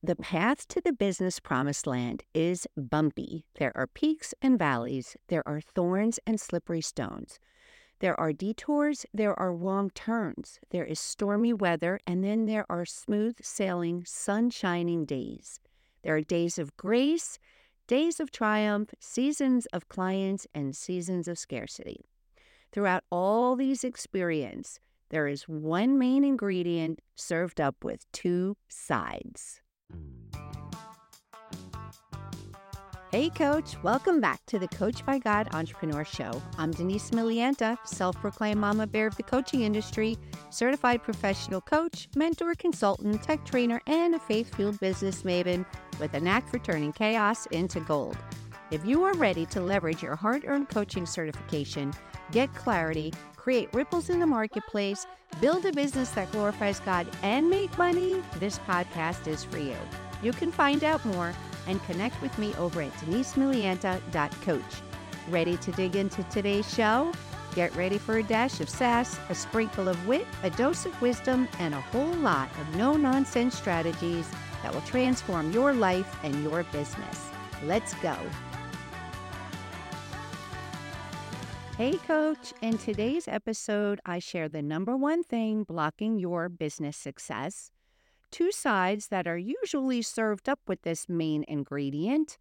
The path to the business promised land is bumpy. There are peaks and valleys, there are thorns and slippery stones. There are detours, there are wrong turns, there is stormy weather, and then there are smooth sailing, sun shining days. There are days of grace, days of triumph, seasons of clients, and seasons of scarcity. Throughout all these experiences, there is one main ingredient served up with two sides. Mm. Hey, Coach, welcome back to the Coach by God Entrepreneur Show. I'm Denise Milianta, self proclaimed mama bear of the coaching industry, certified professional coach, mentor, consultant, tech trainer, and a faith fueled business maven with a knack for turning chaos into gold. If you are ready to leverage your hard earned coaching certification, get clarity, create ripples in the marketplace, build a business that glorifies God, and make money, this podcast is for you. You can find out more and connect with me over at denisemilianta.coach. Ready to dig into today's show? Get ready for a dash of sass, a sprinkle of wit, a dose of wisdom, and a whole lot of no nonsense strategies that will transform your life and your business. Let's go. Hey, Coach. In today's episode, I share the number one thing blocking your business success, two sides that are usually served up with this main ingredient,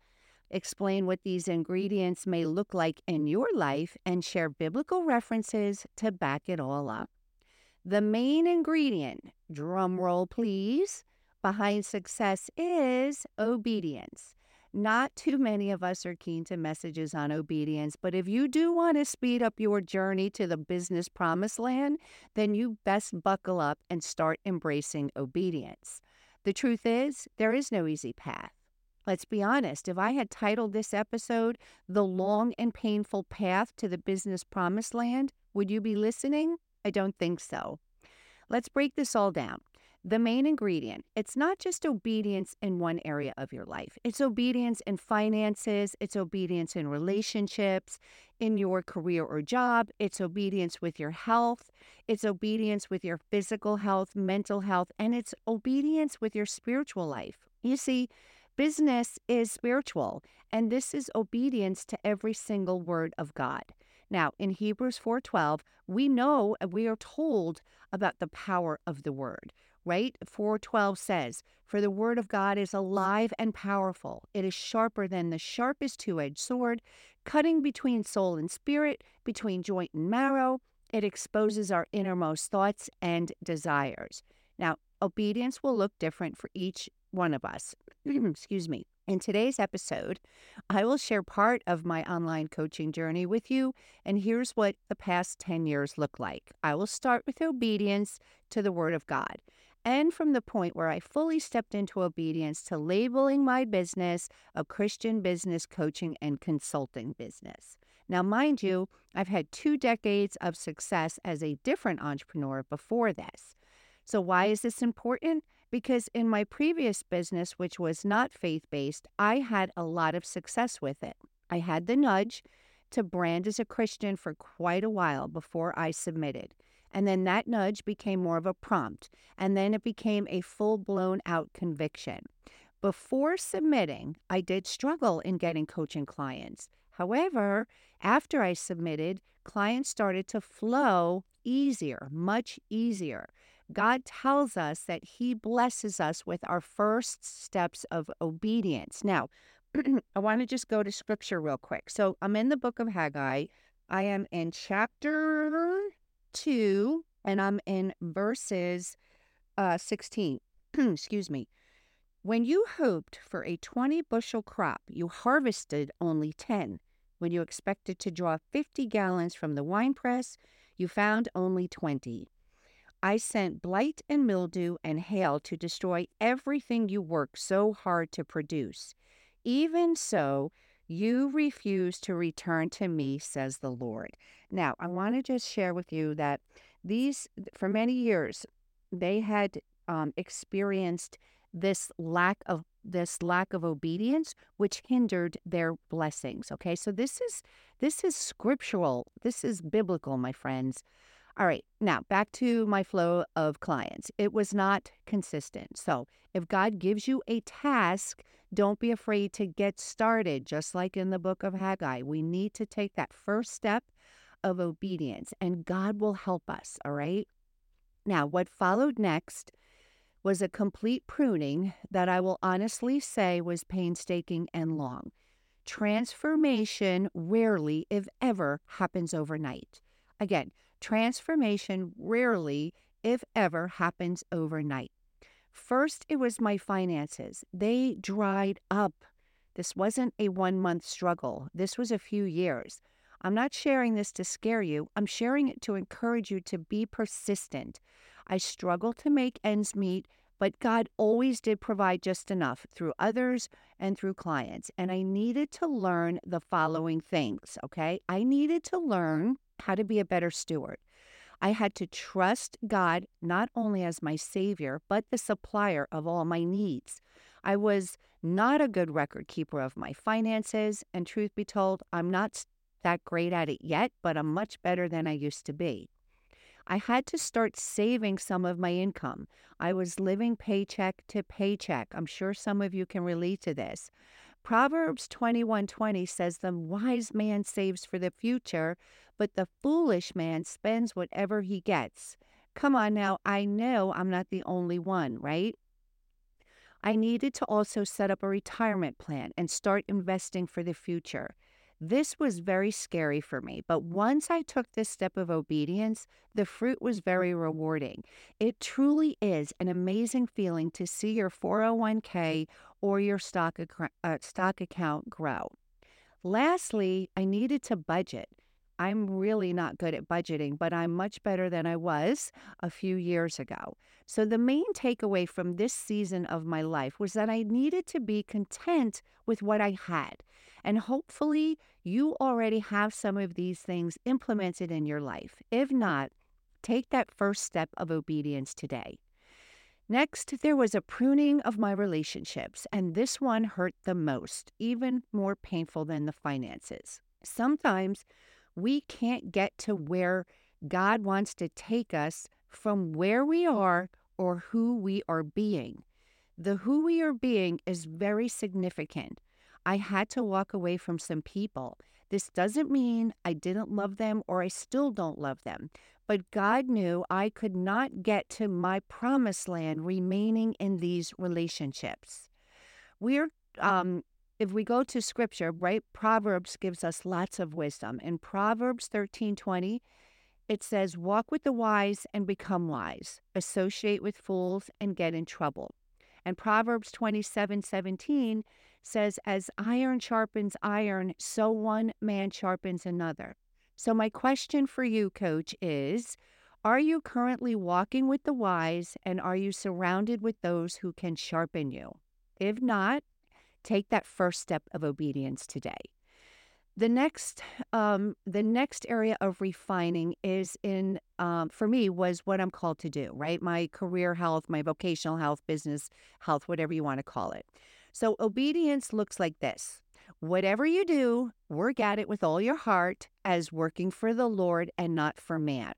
explain what these ingredients may look like in your life, and share biblical references to back it all up. The main ingredient, drum roll please, behind success is obedience. Not too many of us are keen to messages on obedience, but if you do want to speed up your journey to the business promised land, then you best buckle up and start embracing obedience. The truth is, there is no easy path. Let's be honest, if I had titled this episode The Long and Painful Path to the Business Promised Land, would you be listening? I don't think so. Let's break this all down the main ingredient. It's not just obedience in one area of your life, it's obedience in finances, it's obedience in relationships, in your career or job, it's obedience with your health, it's obedience with your physical health, mental health, and it's obedience with your spiritual life. You see, business is spiritual, and this is obedience to every single word of God. Now, in Hebrews 4:12, we know we are told about the power of the word right? 412 says, For the word of God is alive and powerful. It is sharper than the sharpest two edged sword, cutting between soul and spirit, between joint and marrow. It exposes our innermost thoughts and desires. Now, obedience will look different for each one of us. Excuse me. In today's episode, I will share part of my online coaching journey with you, and here's what the past 10 years look like. I will start with obedience to the Word of God and from the point where I fully stepped into obedience to labeling my business a Christian business coaching and consulting business. Now, mind mm. you, I've had two decades of success as a different entrepreneur before this. So, why is this important? Because in my previous business, which was not faith based, I had a lot of success with it. I had the nudge to brand as a Christian for quite a while before I submitted. And then that nudge became more of a prompt. And then it became a full blown out conviction. Before submitting, I did struggle in getting coaching clients. However, after I submitted, clients started to flow easier, much easier. God tells us that He blesses us with our first steps of obedience. Now, I want to just go to scripture real quick. So I'm in the book of Haggai. I am in chapter 2, and I'm in verses uh, 16. Excuse me. When you hoped for a 20 bushel crop, you harvested only 10. When you expected to draw 50 gallons from the wine press, you found only 20. I sent blight and mildew and hail to destroy everything you worked so hard to produce. Even so, you refuse to return to me, says the Lord. Now, I want to just share with you that these, for many years, they had um, experienced this lack of this lack of obedience which hindered their blessings okay so this is this is scriptural this is biblical my friends All right, now back to my flow of clients. It was not consistent. So, if God gives you a task, don't be afraid to get started, just like in the book of Haggai. We need to take that first step of obedience, and God will help us. All right. Now, what followed next was a complete pruning that I will honestly say was painstaking and long. Transformation rarely, if ever, happens overnight. Again, transformation rarely, if ever, happens overnight. First, it was my finances. They dried up. This wasn't a one month struggle, this was a few years. I'm not sharing this to scare you, I'm sharing it to encourage you to be persistent. I struggled to make ends meet, but God always did provide just enough through others and through clients. And I needed to learn the following things, okay? I needed to learn how to be a better steward. I had to trust God not only as my Savior, but the supplier of all my needs. I was not a good record keeper of my finances, and truth be told, I'm not that great at it yet, but I'm much better than I used to be. I had to start saving some of my income. I was living paycheck to paycheck. I'm sure some of you can relate to this. Proverbs 21:20 says the wise man saves for the future, but the foolish man spends whatever he gets. Come on now, I know I'm not the only one, right? I needed to also set up a retirement plan and start investing for the future. This was very scary for me, but once I took this step of obedience, the fruit was very rewarding. It truly is an amazing feeling to see your 401k or your stock, ac- uh, stock account grow. Lastly, I needed to budget. I'm really not good at budgeting, but I'm much better than I was a few years ago. So, the main takeaway from this season of my life was that I needed to be content with what I had. And hopefully, you already have some of these things implemented in your life. If not, take that first step of obedience today. Next, there was a pruning of my relationships, and this one hurt the most, even more painful than the finances. Sometimes we can't get to where God wants to take us from where we are or who we are being. The who we are being is very significant. I had to walk away from some people. This doesn't mean I didn't love them or I still don't love them, but God knew I could not get to my promised land remaining in these relationships. We're um, if we go to scripture, right, Proverbs gives us lots of wisdom. In Proverbs 13:20, it says, "Walk with the wise and become wise. Associate with fools and get in trouble." And Proverbs 27:17 says, "As iron sharpens iron, so one man sharpens another." So my question for you, coach, is are you currently walking with the wise and are you surrounded with those who can sharpen you? If not, take that first step of obedience today. The next, um, the next area of refining is in, um, for me, was what I'm called to do. Right, my career health, my vocational health, business health, whatever you want to call it. So obedience looks like this: whatever you do, work at it with all your heart, as working for the Lord and not for man.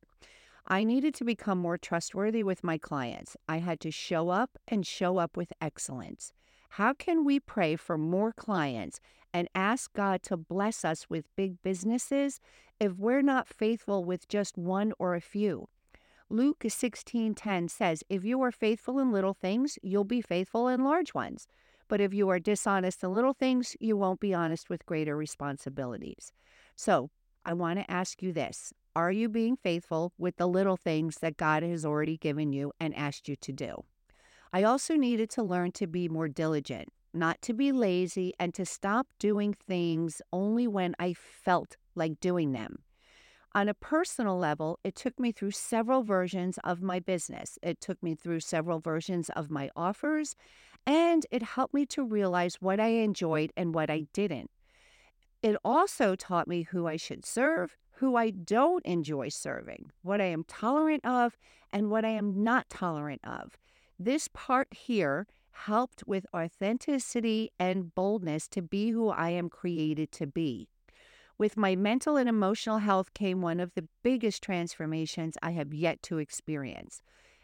I needed to become more trustworthy with my clients. I had to show up and show up with excellence. How can we pray for more clients and ask God to bless us with big businesses if we're not faithful with just one or a few? Luke 16:10 says, "If you are faithful in little things, you'll be faithful in large ones. But if you are dishonest in little things, you won't be honest with greater responsibilities." So, I want to ask you this. Are you being faithful with the little things that God has already given you and asked you to do? I also needed to learn to be more diligent, not to be lazy, and to stop doing things only when I felt like doing them. On a personal level, it took me through several versions of my business. It took me through several versions of my offers, and it helped me to realize what I enjoyed and what I didn't. It also taught me who I should serve, who I don't enjoy serving, what I am tolerant of, and what I am not tolerant of. This part here helped with authenticity and boldness to be who I am created to be. With my mental and emotional health came one of the biggest transformations I have yet to experience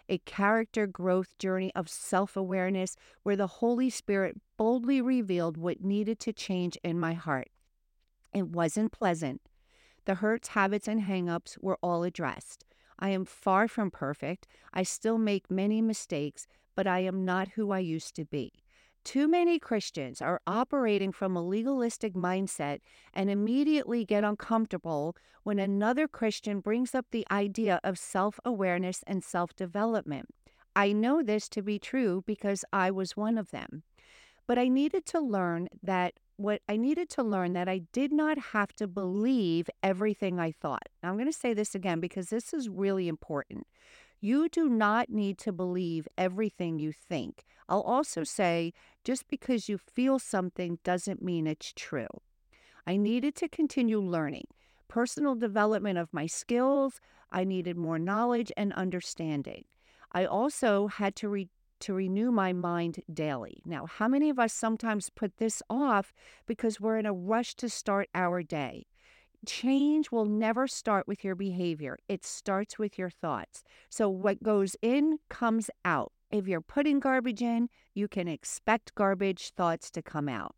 a character growth journey of self awareness where the Holy Spirit boldly revealed what needed to change in my heart. It wasn't pleasant. The hurts, habits, and hangups were all addressed. I am far from perfect. I still make many mistakes, but I am not who I used to be. Too many Christians are operating from a legalistic mindset and immediately get uncomfortable when another Christian brings up the idea of self awareness and self development. I know this to be true because I was one of them. But I needed to learn that what I needed to learn that I did not have to believe everything I thought. Now, I'm going to say this again because this is really important. You do not need to believe everything you think. I'll also say just because you feel something doesn't mean it's true. I needed to continue learning, personal development of my skills. I needed more knowledge and understanding. I also had to re- to renew my mind daily. Now, how many of us sometimes put this off because we're in a rush to start our day? Change will never start with your behavior, it starts with your thoughts. So, what goes in comes out. If you're putting garbage in, you can expect garbage thoughts to come out.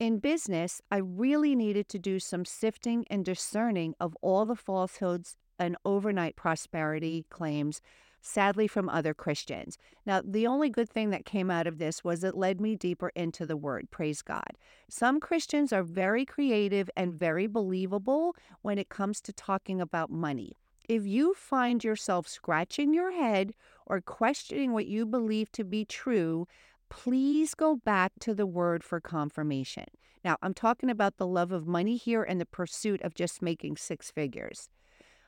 In business, I really needed to do some sifting and discerning of all the falsehoods and overnight prosperity claims sadly from other Christians. Now, the only good thing that came out of this was it led me deeper into the word. Praise God. Some Christians are very creative and very believable when it comes to talking about money. If you find yourself scratching your head or questioning what you believe to be true, please go back to the word for confirmation. Now, I'm talking about the love of money here and the pursuit of just making six figures.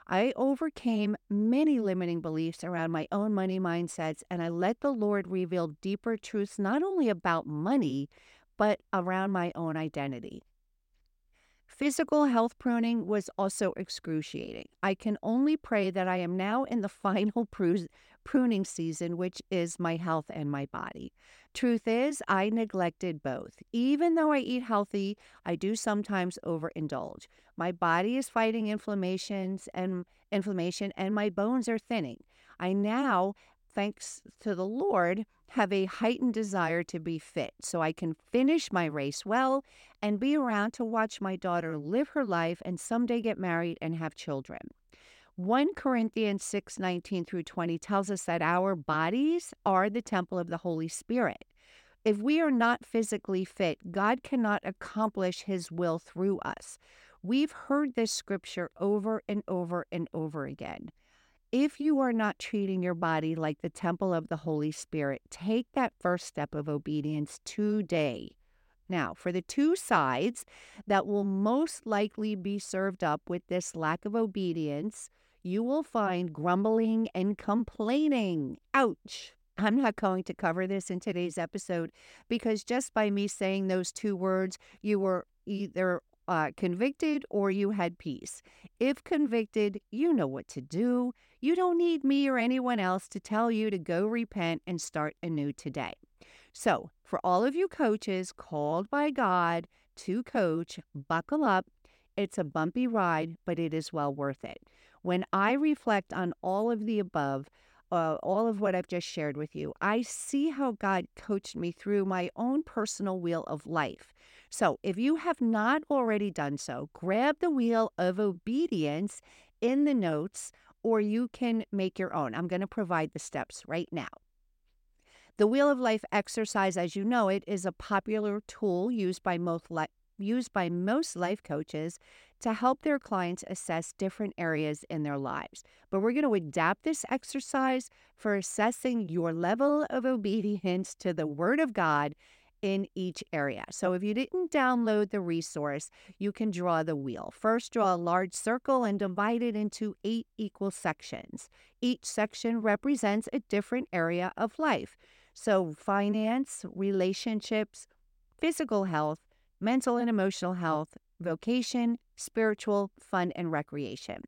I overcame many limiting beliefs around my own money mindsets, and I let the Lord reveal deeper truths not only about money, but around my own identity. Physical health pruning was also excruciating. I can only pray that I am now in the final pruning season, which is my health and my body. Truth is, I neglected both. Even though I eat healthy, I do sometimes overindulge. My body is fighting inflammations and inflammation and my bones are thinning. I now thanks to the Lord, have a heightened desire to be fit so I can finish my race well and be around to watch my daughter live her life and someday get married and have children. 1 Corinthians 6 19 through 20 tells us that our bodies are the temple of the Holy Spirit. If we are not physically fit, God cannot accomplish his will through us. We've heard this scripture over and over and over again. If you are not treating your body like the temple of the Holy Spirit, take that first step of obedience today. Now, for the two sides that will most likely be served up with this lack of obedience, you will find grumbling and complaining. Ouch. I'm not going to cover this in today's episode because just by me saying those two words, you were either uh, convicted or you had peace. If convicted, you know what to do. You don't need me or anyone else to tell you to go repent and start anew today. So, for all of you coaches called by God to coach, buckle up. It's a bumpy ride, but it is well worth it. When I reflect on all of the above, uh, all of what I've just shared with you, I see how God coached me through my own personal wheel of life. So, if you have not already done so, grab the wheel of obedience in the notes, or you can make your own. I'm going to provide the steps right now. The Wheel of Life exercise, as you know it, is a popular tool used by most used by most life coaches to help their clients assess different areas in their lives. But we're going to adapt this exercise for assessing your level of obedience to the Word of God in each area. So if you didn't download the resource, you can draw the wheel. First, draw a large circle and divide it into eight equal sections. Each section represents a different area of life. So, finance, relationships, physical health, mental and emotional mm-hmm. health, vocation, spiritual, fun, and recreation.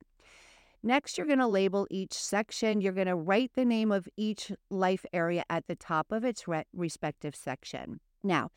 Next, you're going to label each section. You're going to write the name of each life area at the top of its re- respective section. Now,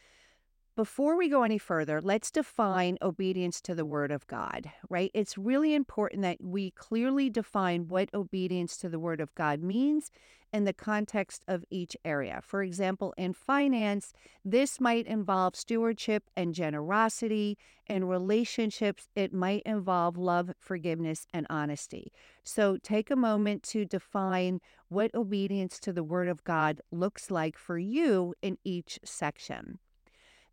before we go any further, let's define obedience to the word of God, right? It's really important that we clearly define what obedience to the word of God means in the context of each area. For example, in finance, this might involve stewardship and generosity. In relationships, it might involve love, forgiveness, and honesty. So take a moment to define what obedience to the word of God looks like for you in each section.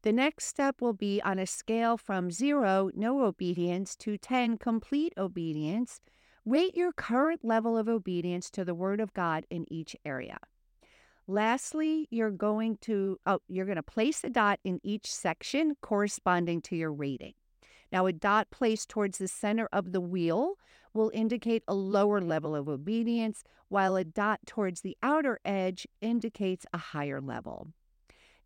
The next step will be on a scale from zero, no obedience, to 10, complete obedience. Rate your current level of obedience to the Word of God in each area. Lastly, you're going to oh, you're going to place a dot in each section corresponding to your rating. Now, a dot placed towards the center of the wheel will indicate a lower level of obedience, while a dot towards the outer edge indicates a higher level.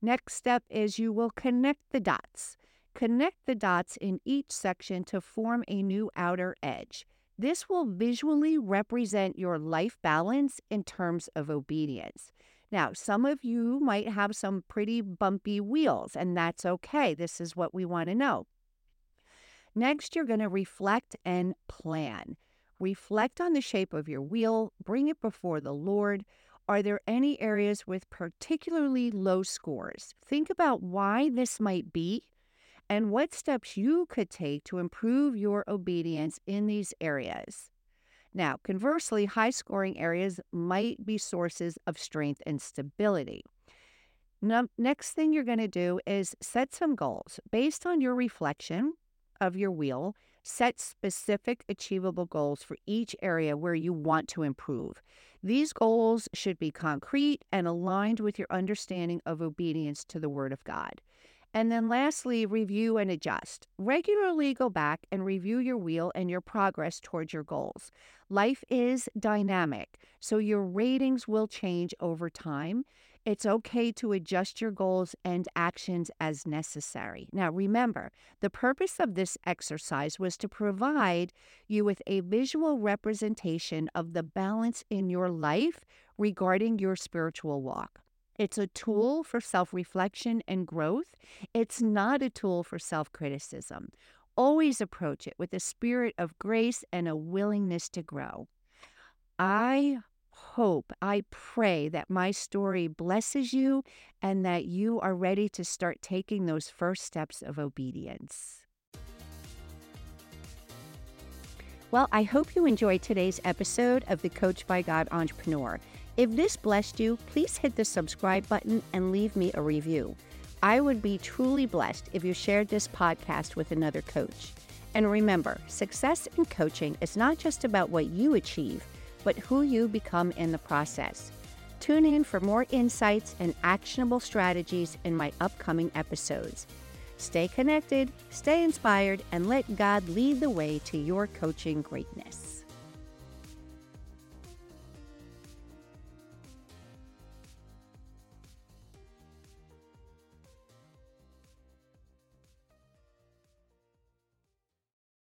Next step is you will connect the dots. Connect the dots in each section to form a new outer edge. This will visually represent your life balance in terms of obedience. Now, some of you might have some pretty bumpy wheels, and that's okay. This is what we want to know. Next, you're going to reflect and plan. Reflect on the shape of your wheel, bring it before the Lord. Are there any areas with particularly low scores? Think about why this might be and what steps you could take to improve your obedience in these areas. Now, conversely, high scoring areas might be sources of strength and stability. Now, next thing you're going to do is set some goals based on your reflection of your wheel. Set specific achievable goals for each area where you want to improve. These goals should be concrete and aligned with your understanding of obedience to the Word of God. And then lastly, review and adjust. Regularly go back and review your wheel and your progress towards your goals. Life is dynamic, so your ratings will change over time. It's okay to adjust your goals and actions as necessary. Now, remember, the purpose of this exercise was to provide you with a visual representation of the balance in your life regarding your spiritual walk. It's a tool for self reflection and growth. It's not a tool for self criticism. Always approach it with a spirit of grace and a willingness to grow. I hope, I pray that my story blesses you and that you are ready to start taking those first steps of obedience. Well, I hope you enjoyed today's episode of the Coach by God Entrepreneur. If this blessed you, please hit the subscribe button and leave me a review. I would be truly blessed if you shared this podcast with another coach. And remember, success in coaching is not just about what you achieve but who you become in the process. Tune in for more insights and actionable strategies in my upcoming episodes. Stay connected, stay inspired, and let God lead the way to your coaching greatness.